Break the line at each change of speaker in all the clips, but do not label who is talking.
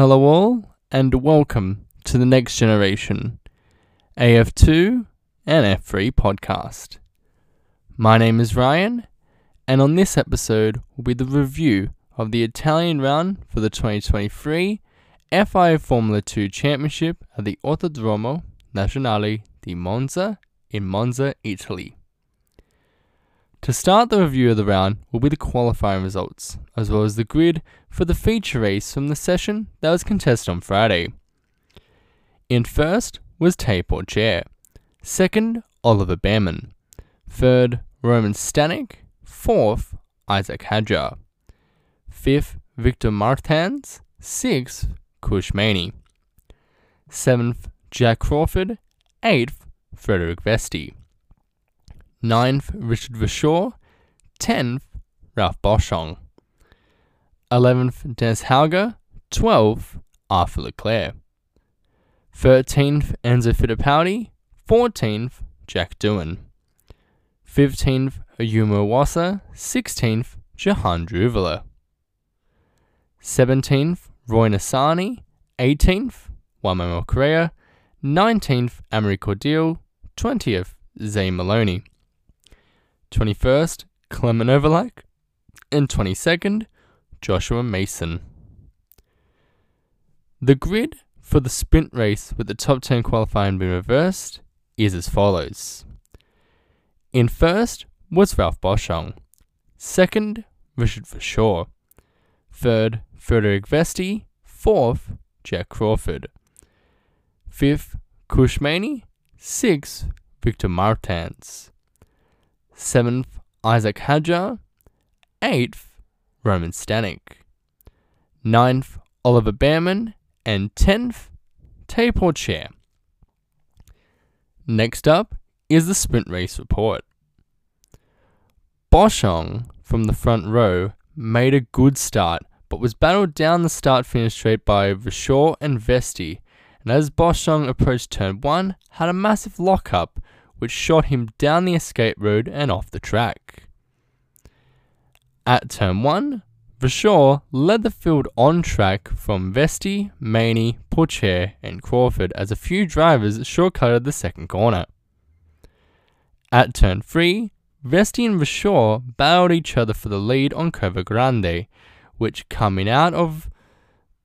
Hello, all, and welcome to the Next Generation AF2 and F3 podcast. My name is Ryan, and on this episode will be the review of the Italian round for the 2023 FIA Formula 2 Championship at the Autodromo Nazionale di Monza in Monza, Italy. To start the review of the round will be the qualifying results, as well as the grid for the feature race from the session that was contested on Friday. In first was Teo Pourchaire, second Oliver Bearman, third Roman Stanek, fourth Isack Hadjar, fifth Victor Martins, sixth Kush Maini, seventh Jak Crawford, eighth Frederik Vesti. 9th Richard Verschoor, 10th Ralph Boschung, 11th Dennis Hauger, 12th Arthur Leclerc, 13th Enzo Fittipaldi, 14th Jack Doohan, 15th Ayumu Iwasa, 16th Jehan Daruvala, 17th Roy Nissany, 18th Juan Manuel Correa, 19th Amaury Cordeel, 20th Zane Maloney. 21st, Clement Novalak, and 22nd, Joshua Mason. The grid for the sprint race with the top 10 qualifying being reversed is as follows. In first was Ralph Boschung, second, Richard Verschoor, third, Frederik Vesti, fourth, Jak Crawford, fifth, Kush Maini, sixth, Victor Martins, 7th Isack Hadjar, 8th Roman Stanek, 9th Oliver Bearman, and 10th Teo Pourchaire. Next up is the sprint race report. Boschung from the front row made a good start, but was battled down the start finish straight by Verschoor and Vesti, and as Boschung approached turn 1, had a massive lockup which shot him down the escape road and off the track. At turn 1, Verschoor led the field on track from Vesti, Maini, Pourchaire, and Crawford as a few drivers shortcutted the second corner. At turn 3, Vesti and Verschoor battled each other for the lead on Curva Grande, which coming out of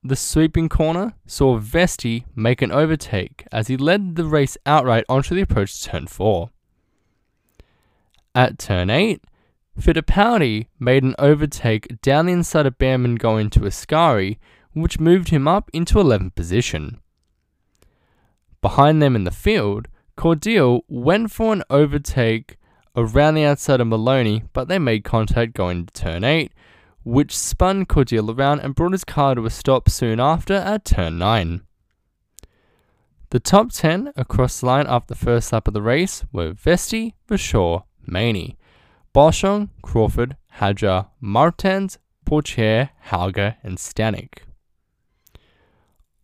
the sweeping corner saw Vesti make an overtake as he led the race outright onto the approach to turn 4. At turn 8, Fittipaldi made an overtake down the inside of Bearman going to Ascari, which moved him up into 11th position. Behind them in the field, Cordeel went for an overtake around the outside of Maloney, but they made contact going to turn 8, which spun Cordeel around and brought his car to a stop soon after at turn 9. The top 10 across the line after the first lap of the race were Vesti, Verschoor, Maini, Boschung, Crawford, Hadjar, Martins, Pourchaire, Hauger, and Stanek.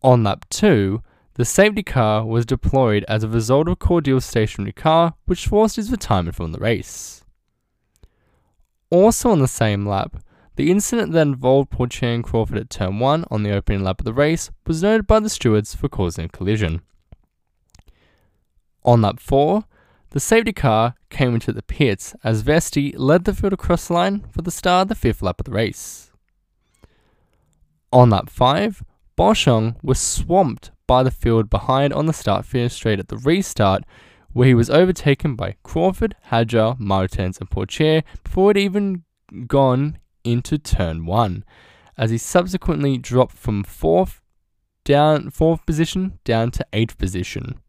On lap 2, the safety car was deployed as a result of Cordeel's stationary car, which forced his retirement from the race. Also on the same lap, the incident that involved Pourchaire and Crawford at turn 1 on the opening lap of the race was noted by the stewards for causing a collision. On lap 4, the safety car came into the pits as Vesti led the field across the line for the start of the fifth lap of the race. On lap 5, Boschung was swamped by the field behind on the start finish straight at the restart, where he was overtaken by Crawford, Hadjar, Martins, and Pourchaire before it even gone into turn one, as he subsequently dropped from fourth down fourth position down to eighth position.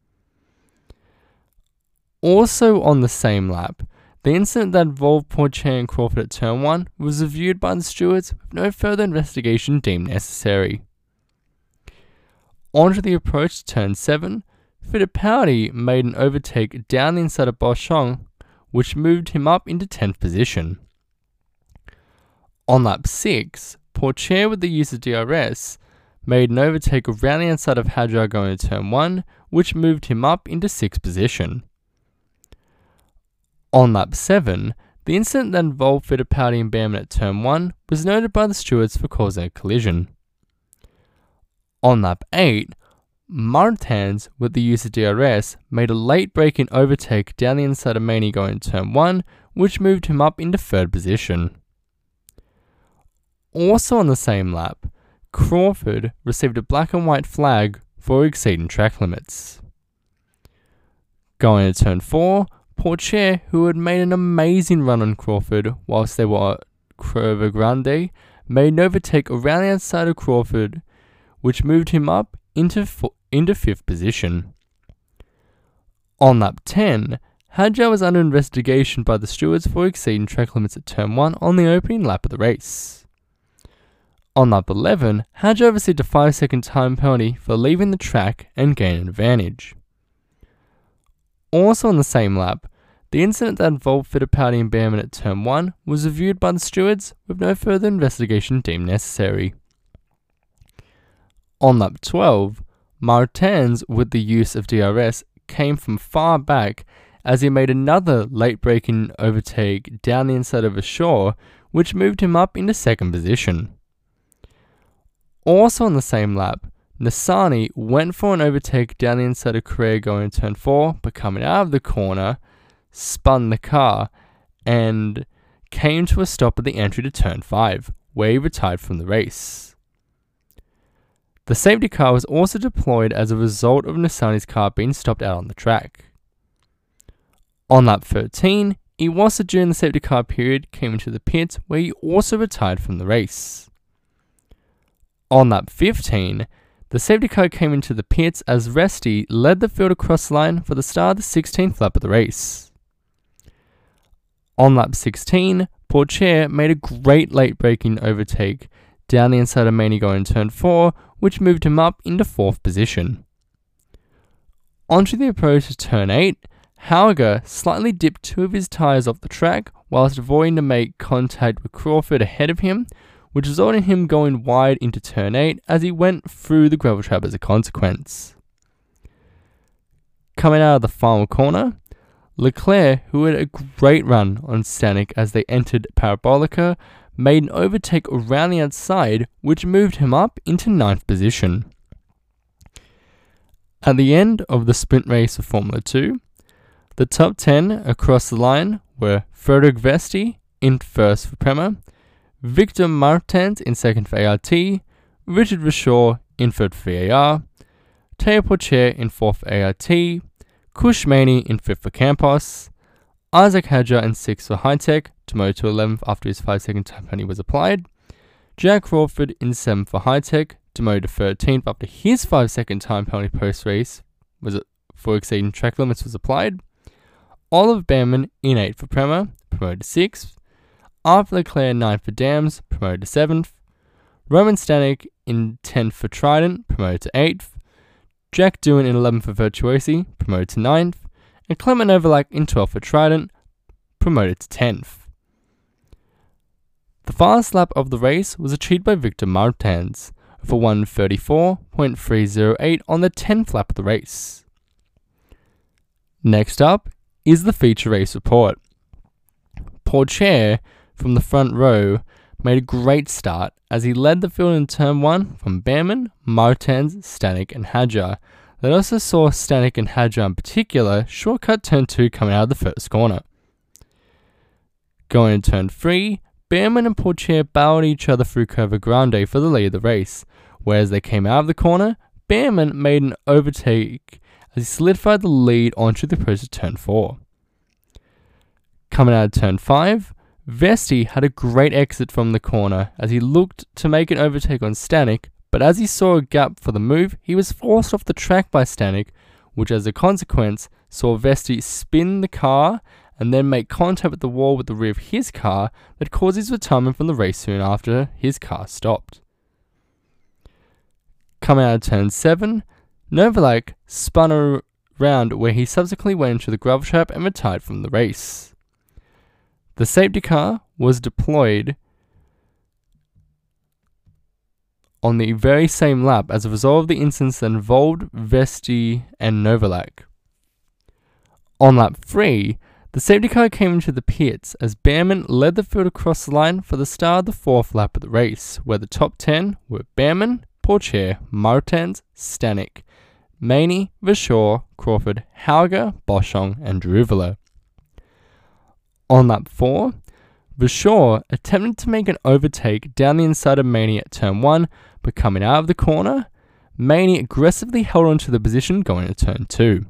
Also on the same lap, the incident that involved Pourchaire and Crawford at turn 1 was reviewed by the stewards with no further investigation deemed necessary. Onto the approach to turn 7, Fittipaldi made an overtake down the inside of Boschung, which moved him up into 10th position. On lap 6, Pourchaire with the use of DRS made an overtake around the inside of Hadjar going to turn 1, which moved him up into 6th position. On lap 7, the incident that involved Fittipaldi and Bearman at turn 1 was noted by the stewards for causing a collision. On lap 8, Martins, with the use of DRS, made a late braking overtake down the inside of Maini going turn 1, which moved him up into third position. Also on the same lap, Crawford received a black and white flag for exceeding track limits. Going to turn 4, Pourchaire, who had made an amazing run on Crawford whilst they were at Curva Grande, made an overtake around the outside of Crawford, which moved him up into, into fifth position. On lap 10, Hadjar was under investigation by the stewards for exceeding track limits at turn 1 on the opening lap of the race. On lap 11, Hadjar received a 5 second time penalty for leaving the track and gaining advantage. Also on the same lap, the incident that involved Fittipaldi and Bearman at turn 1 was reviewed by the stewards with no further investigation deemed necessary. On lap 12, Martins, with the use of DRS, came from far back as he made another late braking overtake down the inside of a shore, which moved him up into second position. Also on the same lap, Nissany went for an overtake down the inside of Correa going turn 4, but coming out of the corner, spun the car, and came to a stop at the entry to turn 5, where he retired from the race. The safety car was also deployed as a result of Nissany's car being stopped out on the track. On lap 13, Iwasa during the safety car period came into the pits where he also retired from the race. On lap 15, the safety car came into the pits as Vesti led the field across the line for the start of the 16th lap of the race. On lap 16, Pourchaire made a great late braking overtake down the inside of Maini going turn 4, which moved him up into 4th position. Onto the approach to turn 8, Hauger slightly dipped two of his tyres off the track whilst avoiding to make contact with Crawford ahead of him, which resulted in him going wide into turn 8 as he went through the gravel trap as a consequence. Coming out of the final corner, Leclerc, who had a great run on Stanek as they entered Parabolica, made an overtake around the outside, which moved him up into ninth position. At the end of the sprint race of Formula 2, the top 10 across the line were Frederik Vesti in first for Prema, Victor Martins in second for ART, Richard Verschoor in third for VAR, Teo Pourchaire in fourth for ART, Kush Maini in fifth for Campos, Isack Hadjar in sixth for Hitech, demoted to 11th after his 5 second time penalty was applied, Jak Crawford in seventh for Hitech, demoted to 13th after his 5 second time penalty post race was for exceeding track limits was applied, Olive Bearman in 8th for Prema, promoted to 6th, Arthur Leclerc 9th for Dams, promoted to 7th. Roman Stanek in 10th for Trident, promoted to 8th. Jack Doohan in 11th for Virtuosi, promoted to 9th. And Clement Novalak in 12th for Trident, promoted to 10th. The fastest lap of the race was achieved by Victor Martins for 134.308 on the 10th lap of the race. Next up is the feature race report. Pourchaire from the front row made a great start as he led the field in turn 1 from Bearman, Martins, Stanek, and Hadjar. That also saw Stanek and Hadjar in particular shortcut turn 2 coming out of the first corner. Going to turn 3, Bearman and Pourchaire battled each other through Curva Grande for the lead of the race, whereas they came out of the corner, Bearman made an overtake as he solidified the lead onto the approach of turn 4. Coming out of turn 5, Vesti had a great exit from the corner as he looked to make an overtake on Stanek, but as he saw a gap for the move, he was forced off the track by Stanek, which as a consequence saw Vesti spin the car and then make contact with the wall with the rear of his car that caused his retirement from the race soon after his car stopped. Coming out of turn 7, Novalak spun around where he subsequently went into the gravel trap and retired from the race. The safety car was deployed on the very same lap as a result of the incidents that involved Vesti and Novalak. On lap 3, the safety car came into the pits as Bearman led the field across the line for the start of the fourth lap of the race, where the top 10 were Bearman, Pourchaire, Martins, Stanek, Maini, Verschoor, Crawford, Hauger, Boschung, and Daruvala. On lap 4, Verschoor attempted to make an overtake down the inside of Maini at turn 1, but coming out of the corner, Maini aggressively held onto the position going to turn 2.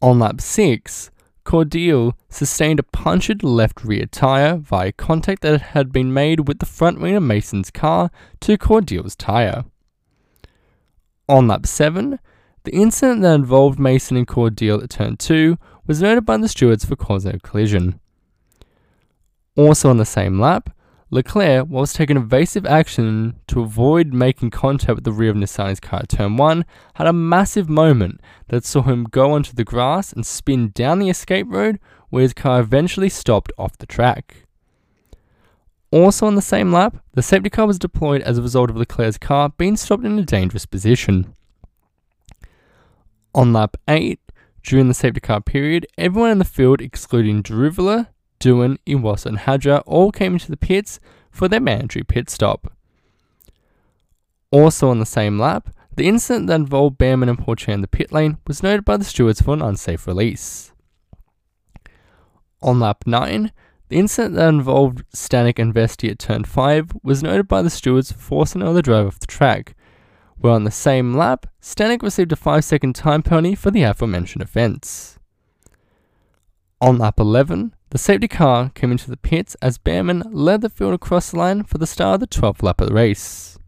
On lap 6, Cordeel sustained a punctured left rear tyre via contact that had been made with the front wing of Mason's car to Cordeel's tyre. On lap 7, the incident that involved Mason and Cordeel at turn 2 was noted by the stewards for causing a collision. Also on the same lap, Leclerc, whilst taking evasive action to avoid making contact with the rear of Nissany's car at turn 1, had a massive moment that saw him go onto the grass and spin down the escape road where his car eventually stopped off the track. Also on the same lap, the safety car was deployed as a result of Leclerc's car being stopped in a dangerous position. On lap 8, during the safety car period, everyone in the field, excluding Daruvala, Doohan, Iwasa, and Hadjar all came into the pits for their mandatory pit stop. Also on the same lap, the incident that involved Bearman and Pourchaire in the pit lane was noted by the stewards for an unsafe release. On lap 9, the incident that involved Stanek and Vesti at turn 5 was noted by the stewards for forcing another driver off the track, where on the same lap, Stanek received a 5 second time penalty for the aforementioned offence. On lap 11, the safety car came into the pits as Bearman led the field across the line for the start of the 12th lap of the race.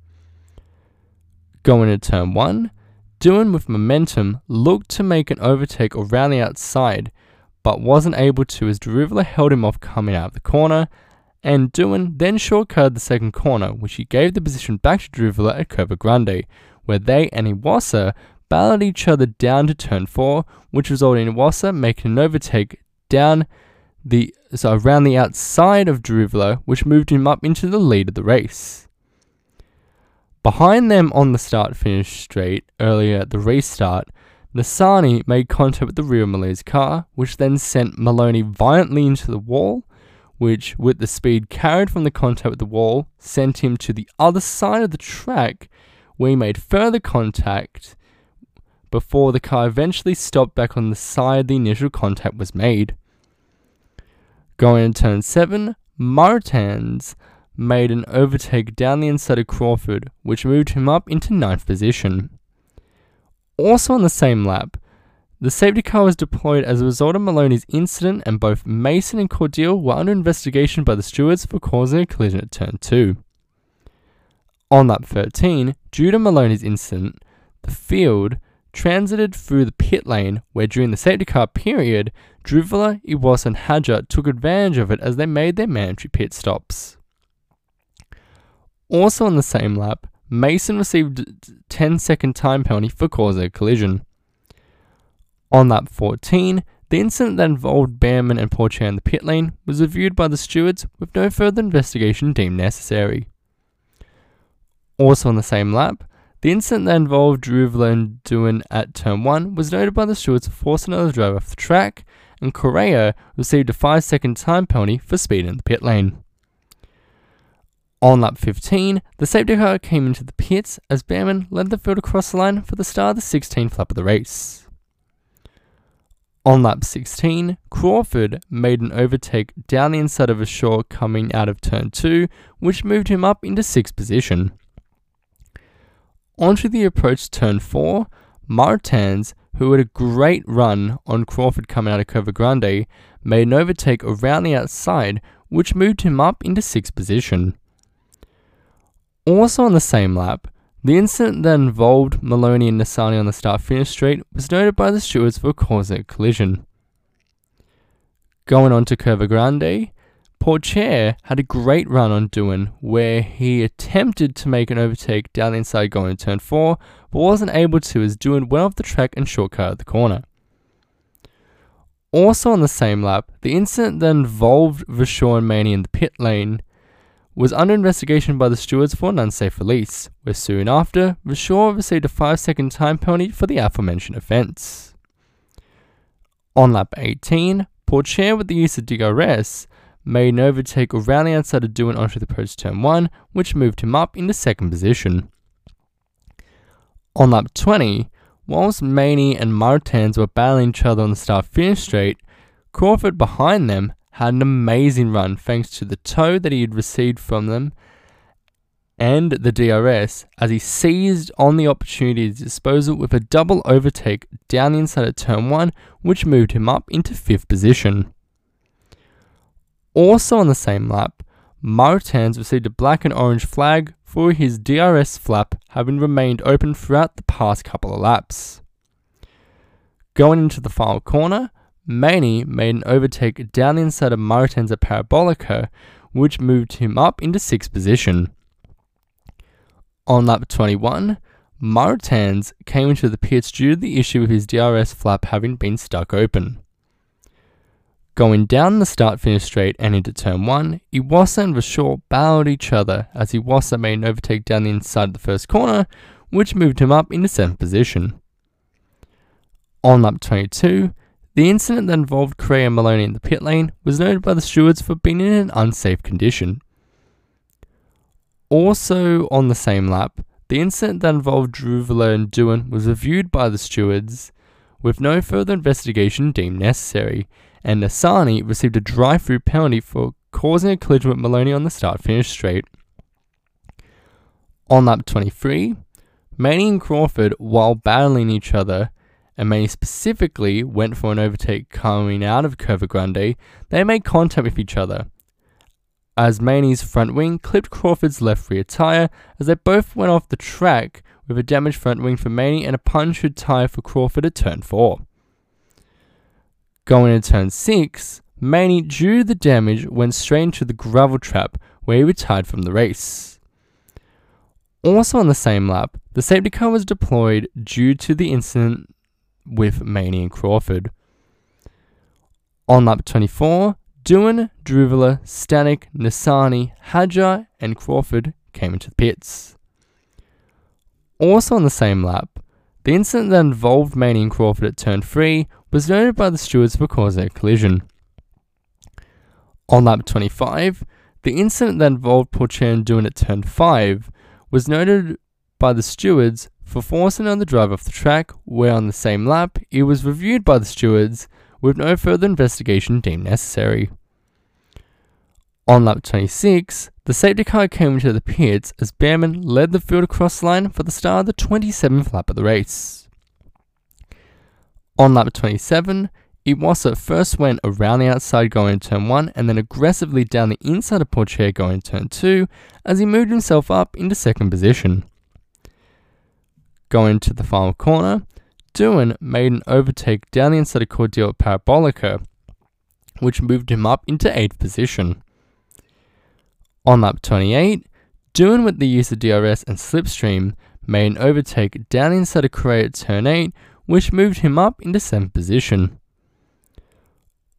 Going into turn 1, Doohan with momentum looked to make an overtake around the outside, but wasn't able to as Daruvala held him off coming out of the corner, and Doohan then shortcutted the second corner, which he gave the position back to Daruvala at Curva Grande, where they and Iwasa battled each other down to turn 4, which resulted in Iwasa making an overtake down the so around the outside of Daruvala, which moved him up into the lead of the race. Behind them on the start finish straight earlier at the restart, Nissany made contact with the rear of Maloney's car, which then sent Maloney violently into the wall, which, with the speed carried from the contact with the wall, sent him to the other side of the track, where he made further contact before the car eventually stopped back on the side the initial contact was made. Going into turn 7, Martins made an overtake down the inside of Crawford, which moved him up into ninth position. Also on the same lap, the safety car was deployed as a result of Maloney's incident, and both Mason and Cordeel were under investigation by the stewards for causing a collision at turn 2. On lap 13, due to Maloney's incident, the field transited through the pit lane where during the safety car period, Daruvala, Iwas, and Hadjar took advantage of it as they made their mandatory pit stops. Also on the same lap, Mason received a 10 second time penalty for causing a collision. On lap 14, the incident that involved Bearman and Pourchaire in the pit lane was reviewed by the stewards with no further investigation deemed necessary. Also on the same lap, the incident that involved Daruvala and Doohan at turn 1 was noted by the stewards for forcing another driver off the track, and Correa received a 5 second time penalty for speed in the pit lane. On lap 15, the safety car came into the pits as Bearman led the field across the line for the start of the 16th lap of the race. On lap 16, Crawford made an overtake down the inside of Verschoor coming out of turn 2, which moved him up into 6th position. Onto the approach turn 4, Martins, who had a great run on Crawford coming out of Curva Grande, made an overtake around the outside, which moved him up into 6th position. Also on the same lap, the incident that involved Maloney and Nissany on the start finish straight was noted by the stewards for causing a collision. Going on to Curva Grande, Pourchaire had a great run on Doohan where he attempted to make an overtake down the inside going to turn 4, but wasn't able to as Doohan went off the track and shortcutted the corner. Also on the same lap, the incident that involved and Maini in the pit lane was under investigation by the stewards for an unsafe release, where soon after, Verschoor received a 5 second time penalty for the aforementioned offence. On lap 18, Pourchaire with the use of DRS made an overtake around the outside of Doohan onto the approach turn 1, which moved him up into second position. On lap 20, whilst Maini and Martins were battling each other on the start finish straight, Crawford behind them had an amazing run thanks to the tow that he had received from them and the DRS as he seized on the opportunity to disposal with a double overtake down the inside of turn 1, which moved him up into 5th position. Also on the same lap, Martins received a black and orange flag for his DRS flap having remained open throughout the past couple of laps. Going into the final corner, Maini made an overtake down the inside of Martins at Parabolica, which moved him up into 6th position. On lap 21, Martins came into the pits due to the issue with his DRS flap having been stuck open. Going down the start finish straight and into turn 1, Iwasa and Verschoor battled each other as Iwasa made an overtake down the inside of the first corner, which moved him up into 7th position. On lap 22, the incident that involved Correa and Maloney in the pit lane was noted by the stewards for being in an unsafe condition. Also on the same lap, the incident that involved Daruvala and Doohan was reviewed by the stewards with no further investigation deemed necessary, and Nissany received a drive-through penalty for causing a collision with Maloney on the start-finish straight. On lap 23, Maini and Crawford, while battling each other, and Maini specifically went for an overtake coming out of Curva Grande, they made contact with each other. As Maini's front wing clipped Crawford's left rear tyre as they both went off the track with a damaged front wing for Maini and a punctured tyre for Crawford at turn 4. Going into turn 6, Maini, due to the damage, went straight into the gravel trap where he retired from the race. Also on the same lap, the safety car was deployed due to the incident with Maini and Crawford. On lap 24, Doohan, Daruvala, Stanek, Nissany, Hadjar, and Crawford came into the pits. Also on the same lap, the incident that involved Maini and Crawford at turn 3 was noted by the stewards for causing a collision. On lap 25, the incident that involved and Doohan at turn 5 was noted by the stewards for forcing on the drive off the track, where on the same lap it was reviewed by the stewards with no further investigation deemed necessary. On lap 26, the safety car came into the pits as Bearman led the field across the line for the start of the 27th lap of the race. On lap 27, Iwasa first went around the outside going into turn 1 and then aggressively down the inside of Pourchaire going into turn 2 as he moved himself up into second position. Going to the final corner, Doohan made an overtake down the inside of Cordeel Parabolica, which moved him up into 8th position. On lap 28, Doohan with the use of DRS and slipstream made an overtake down the inside of Correa at turn 8, which moved him up into 7th position.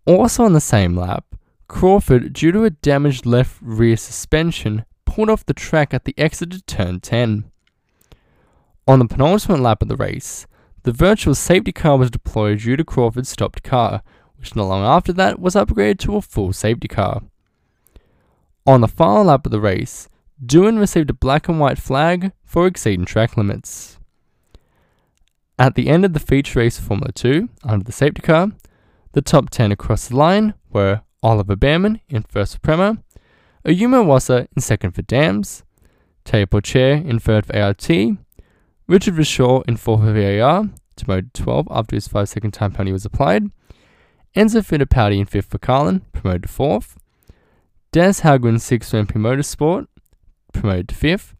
Also on the same lap, Crawford, due to a damaged left rear suspension, pulled off the track at the exit of turn 10. On the penultimate lap of the race, the virtual safety car was deployed due to Crawford's stopped car, which not long after that was upgraded to a full safety car. On the final lap of the race, Doohan received a black and white flag for exceeding track limits. At the end of the feature race of Formula 2, under the safety car, the top 10 across the line were Oliver Bearman in first for Prema, Ayumu Iwasa in second for Dams, Teo Pourchaire in third for ART, Richard Verschoor in for VAR, to mode 12 after his 5 second time penalty was applied, Enzo Fittipaldi in fifth for Carlin, promoted to fourth, Des Hauger in sixth for MP Motorsport, promoted to fifth,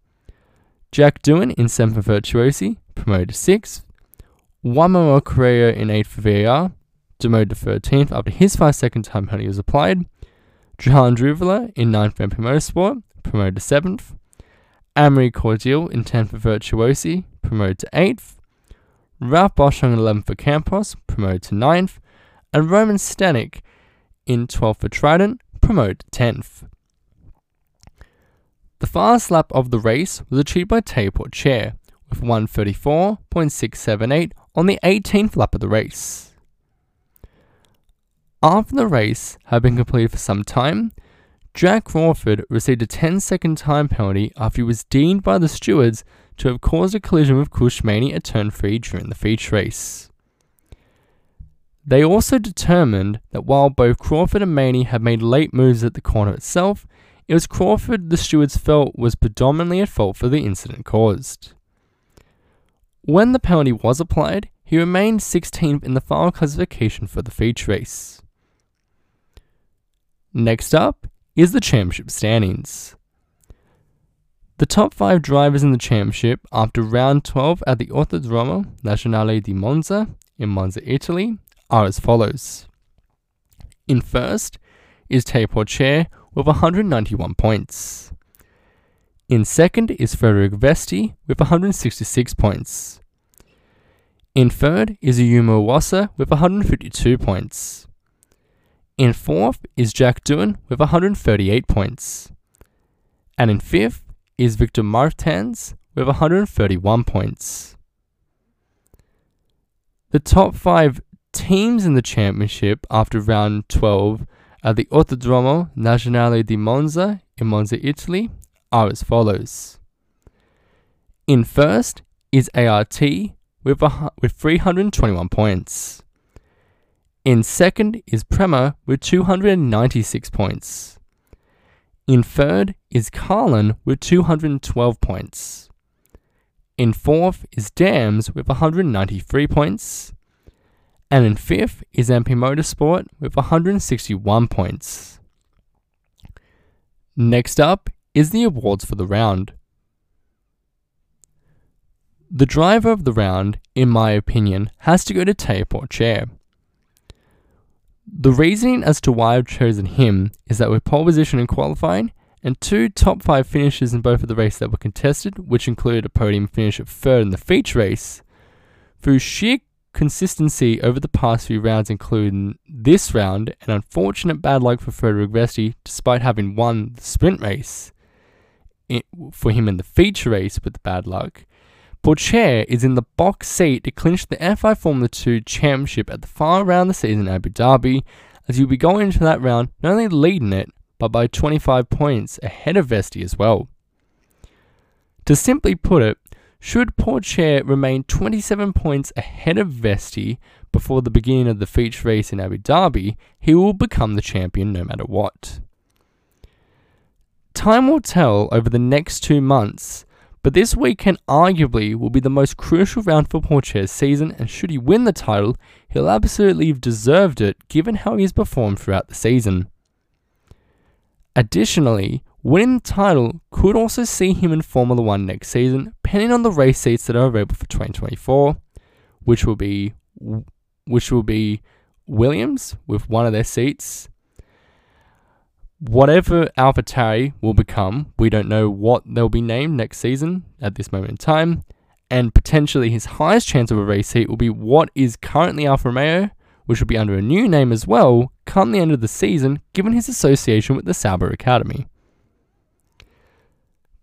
Jack Doohan in seventh for Virtuosi, promoted to sixth, Juan Manuel Correa in 8th for VAR, demoted to 13th after his 5 second time penalty was applied. Johan Daruvala in 9th for MP Motorsport, promoted to 7th. Amaury Cordeel in 10th for Virtuosi, promoted to 8th. Ralph Bosch in 11th for Campos, promoted to 9th. And Roman Stanek in 12th for Trident, promoted to 10th. The fastest lap of the race was achieved by Teo Pourchaire with 134.678 on the 18th lap of the race. After the race had been completed for some time, Jak Crawford received a 10 second time penalty after he was deemed by the stewards to have caused a collision with Kush Maini at turn 3 during the feature race. They also determined that while both Crawford and Maini had made late moves at the corner itself, it was Crawford the stewards felt was predominantly at fault for the incident caused. When the penalty was applied, he remained 16th in the final classification for the feature race. Next up is the championship standings. The top five drivers in the championship after round 12 at the Autodromo Nazionale di Monza in Monza, Italy, are as follows. In first is Teo Pourchaire with 191 points. In second is Frederik Vesti with 166 points. In third is Ayumu Iwasa with 152 points. In fourth is Jack Doohan with 138 points. And in fifth is Victor Martins with 131 points. The top five teams in the championship after round 12 at the Autodromo Nazionale di Monza in Monza, Italy are as follows. In first is ART with, a, with 321 points. In second is Prema with 296 points. In third is Carlin with 212 points. In fourth is Dams with 193 points. And in fifth is MP Motorsport with 161 points. Next up is the awards for the round. The driver of the round, in my opinion, has to go to Teo Pourchaire. The reasoning as to why I've chosen him is that with pole position in qualifying and two top five finishes in both of the races that were contested, which included a podium finish at third in the feature race, through sheer consistency over the past few rounds, including this round, and unfortunate bad luck for Frederik Vesti, despite having won the sprint race for him in the feature race with the bad luck, Pourchaire is in the box seat to clinch the F1 Formula 2 championship at the final round of the season in Abu Dhabi, as you'll be going into that round not only leading it, but by 25 points ahead of Vesti as well. To simply put it, should Pourchaire remain 27 points ahead of Vesti before the beginning of the feature race in Abu Dhabi, he will become the champion no matter what. Time will tell over the next two months but this weekend arguably will be the most crucial round for Pourchaire's season, and should he win the title, he'll absolutely have deserved it given how he has performed throughout the season. Additionally, winning the title could also see him in Formula One next season, depending on the race seats that are available for 2024, which will be which will be Williams with one of their seats, whatever AlphaTauri will become, we don't know what they'll be named next season at this moment in time. And potentially his highest chance of a race seat will be what is currently Alfa Romeo, which will be under a new name as well come the end of the season, given his association with the Sauber Academy.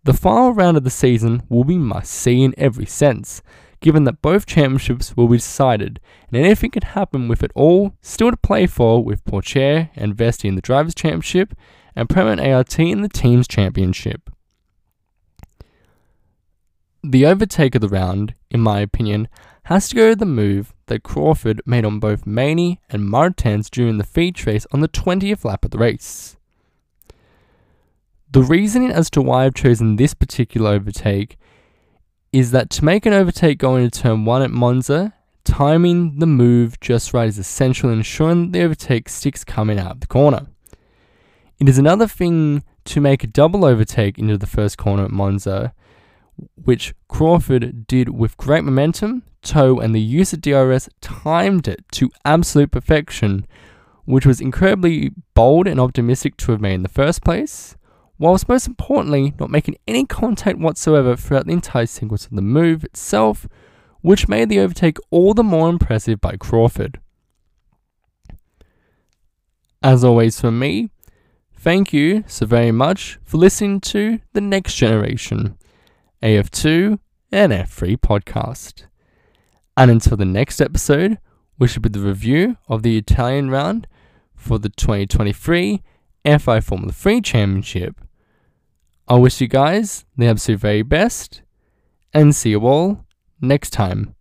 The final round of the season will be must see in every sense, given that both championships will be decided, and anything can happen with it all still to play for with Pourchaire and Vesti in the Drivers' Championship and Prema ART in the Teams' Championship. The overtake of the round, in my opinion, has to go to the move that Crawford made on both Maini and Martins during the feed race on the 20th lap of the race. The reasoning as to why I've chosen this particular overtake is that to make an overtake going into turn 1 at Monza, timing the move just right is essential in ensuring that the overtake sticks coming out of the corner. It is another thing to make a double overtake into the first corner at Monza, which Crawford did with great momentum, tow, and the use of DRS timed it to absolute perfection, which was incredibly bold and optimistic to have made in the first place whilst most importantly not making any contact whatsoever throughout the entire sequence of the move itself, which made the overtake all the more impressive by Crawford. As always for me, thank you so very much for listening to the Next Generation AF2 and F3 podcast. And until the next episode, which will be the review of the Italian round for the 2023 FI Formula 3 Championship. I wish you guys the absolute very best and see you all next time.